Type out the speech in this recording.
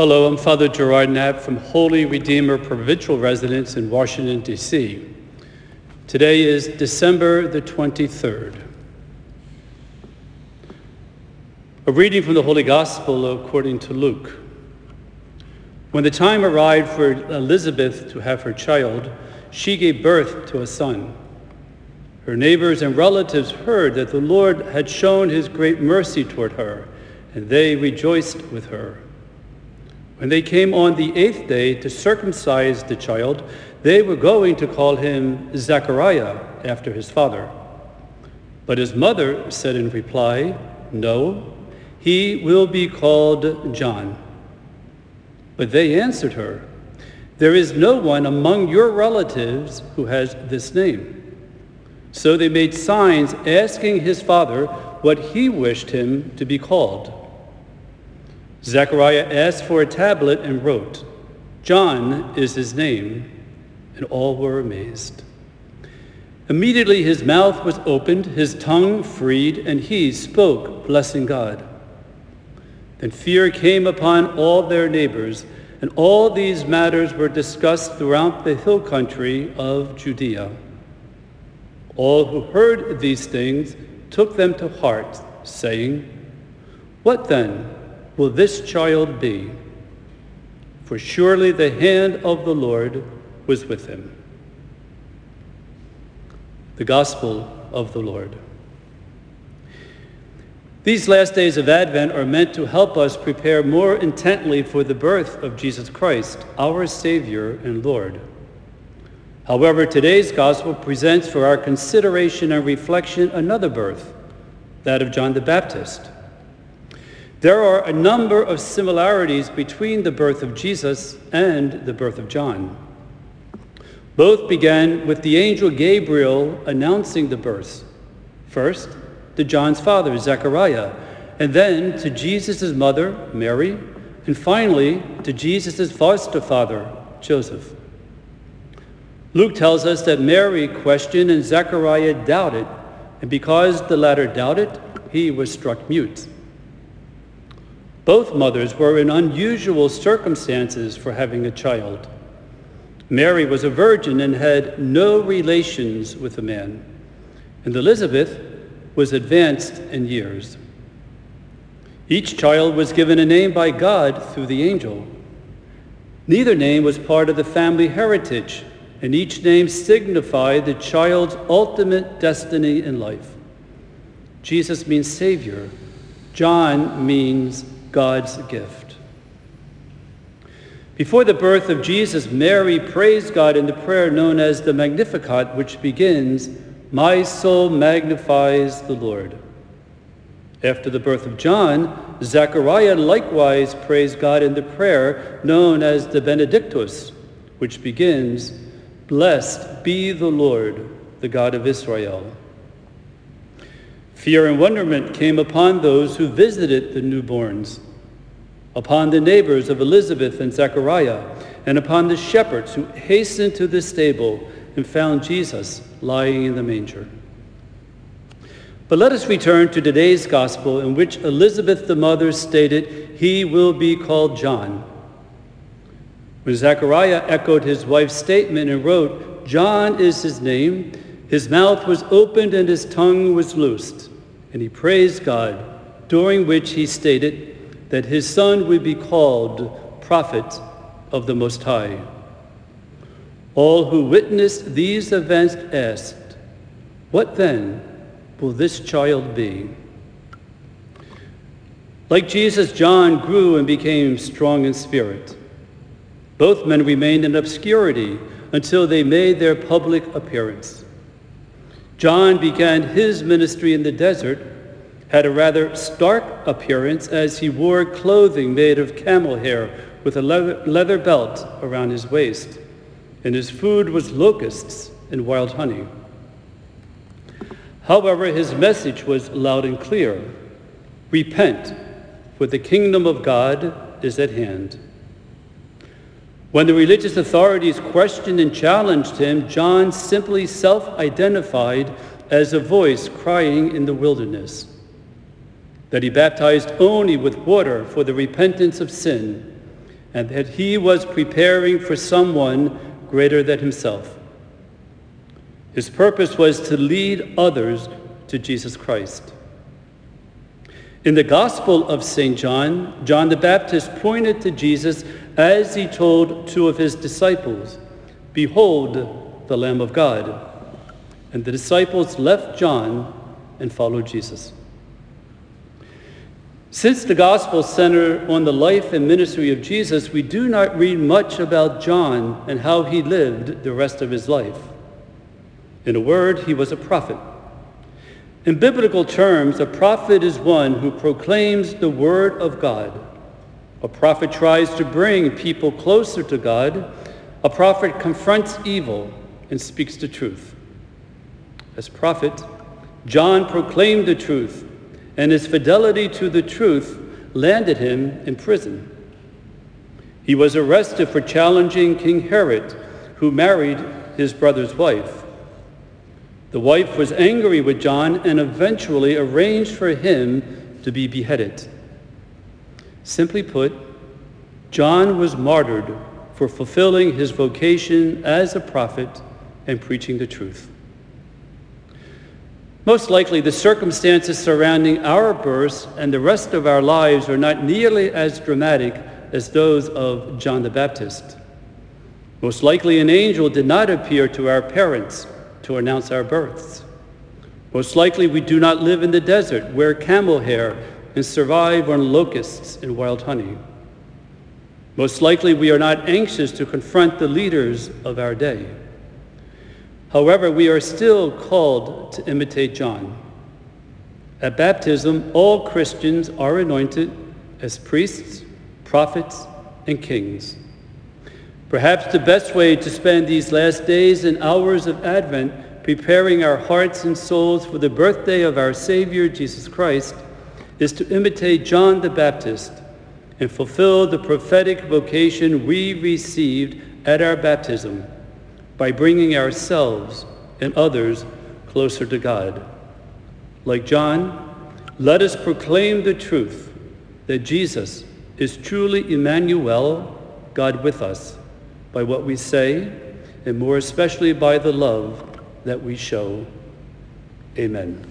Hello, I'm Father Gerard Knapp from Holy Redeemer Provincial Residence in Washington, D.C. Today is December the 23rd. A reading from the Holy Gospel according to Luke. When the time arrived for Elizabeth to have her child, she gave birth to a son. Her neighbors and relatives heard that the Lord had shown his great mercy toward her, and they rejoiced with her. When they came on the eighth day to circumcise the child, they were going to call him Zechariah after his father. But his mother said in reply, No, he will be called John. But they answered her, There is no one among your relatives who has this name. So they made signs asking his father what he wished him to be called. Zechariah asked for a tablet and wrote, John is his name, and all were amazed. Immediately his mouth was opened, his tongue freed, and he spoke, blessing God. Then fear came upon all their neighbors, and all these matters were discussed throughout the hill country of Judea. All who heard these things took them to heart, saying, What then will this child be? For surely the hand of the Lord was with him. The Gospel of the Lord. These last days of Advent are meant to help us prepare more intently for the birth of Jesus Christ, our Savior and Lord. However, today's Gospel presents for our consideration and reflection another birth, that of John the Baptist. There are a number of similarities between the birth of Jesus and the birth of John. Both began with the angel Gabriel announcing the birth. First, to John's father, Zechariah, and then to Jesus' mother, Mary, and finally to Jesus' foster father, Joseph. Luke tells us that Mary questioned and Zechariah doubted, and because the latter doubted, he was struck mute. Both mothers were in unusual circumstances for having a child. Mary was a virgin and had no relations with a man, and Elizabeth was advanced in years. Each child was given a name by God through the angel. Neither name was part of the family heritage, and each name signified the child's ultimate destiny in life. Jesus means Savior. John means God's gift. Before the birth of Jesus, Mary praised God in the prayer known as the Magnificat, which begins, My soul magnifies the Lord. After the birth of John, Zechariah likewise praised God in the prayer known as the Benedictus, which begins, Blessed be the Lord, the God of Israel. Fear and wonderment came upon those who visited the newborns, upon the neighbors of Elizabeth and Zechariah, and upon the shepherds who hastened to the stable and found Jesus lying in the manger. But let us return to today's gospel in which Elizabeth the mother stated, He will be called John. When Zechariah echoed his wife's statement and wrote, John is his name, his mouth was opened and his tongue was loosed and he praised God, during which he stated that his son would be called prophet of the Most High. All who witnessed these events asked, What then will this child be? Like Jesus, John grew and became strong in spirit. Both men remained in obscurity until they made their public appearance. John began his ministry in the desert, had a rather stark appearance as he wore clothing made of camel hair with a leather, belt around his waist, and his food was locusts and wild honey. However, his message was loud and clear. Repent, for the kingdom of God is at hand. When the religious authorities questioned and challenged him, John simply self-identified as a voice crying in the wilderness, that he baptized only with water for the repentance of sin, and that he was preparing for someone greater than himself. His purpose was to lead others to Jesus Christ. In the Gospel of St. John, John the Baptist pointed to Jesus as he told two of his disciples, Behold the Lamb of God. And the disciples left John and followed Jesus. Since the Gospels center on the life and ministry of Jesus, we do not read much about John and how he lived the rest of his life. In a word, he was a prophet. In biblical terms, a prophet is one who proclaims the word of God. A prophet tries to bring people closer to God. A prophet confronts evil and speaks the truth. As prophet, John proclaimed the truth, and his fidelity to the truth landed him in prison. He was arrested for challenging King Herod, who married his brother's wife. The wife was angry with John and eventually arranged for him to be beheaded. Simply put, John was martyred for fulfilling his vocation as a prophet and preaching the truth. Most likely, the circumstances surrounding our births and the rest of our lives are not nearly as dramatic as those of John the Baptist. Most likely, an angel did not appear to our parents to announce our births. Most likely, we do not live in the desert, wear camel hair, and survive on locusts and wild honey. Most likely, we are not anxious to confront the leaders of our day. However, we are still called to imitate John. At baptism, all Christians are anointed as priests, prophets, and kings. Perhaps the best way to spend these last days and hours of Advent preparing our hearts and souls for the birthday of our Savior Jesus Christ is to imitate John the Baptist and fulfill the prophetic vocation we received at our baptism by bringing ourselves and others closer to God. Like John, let us proclaim the truth that Jesus is truly Emmanuel, God with us by what we say, and more especially by the love that we show. Amen.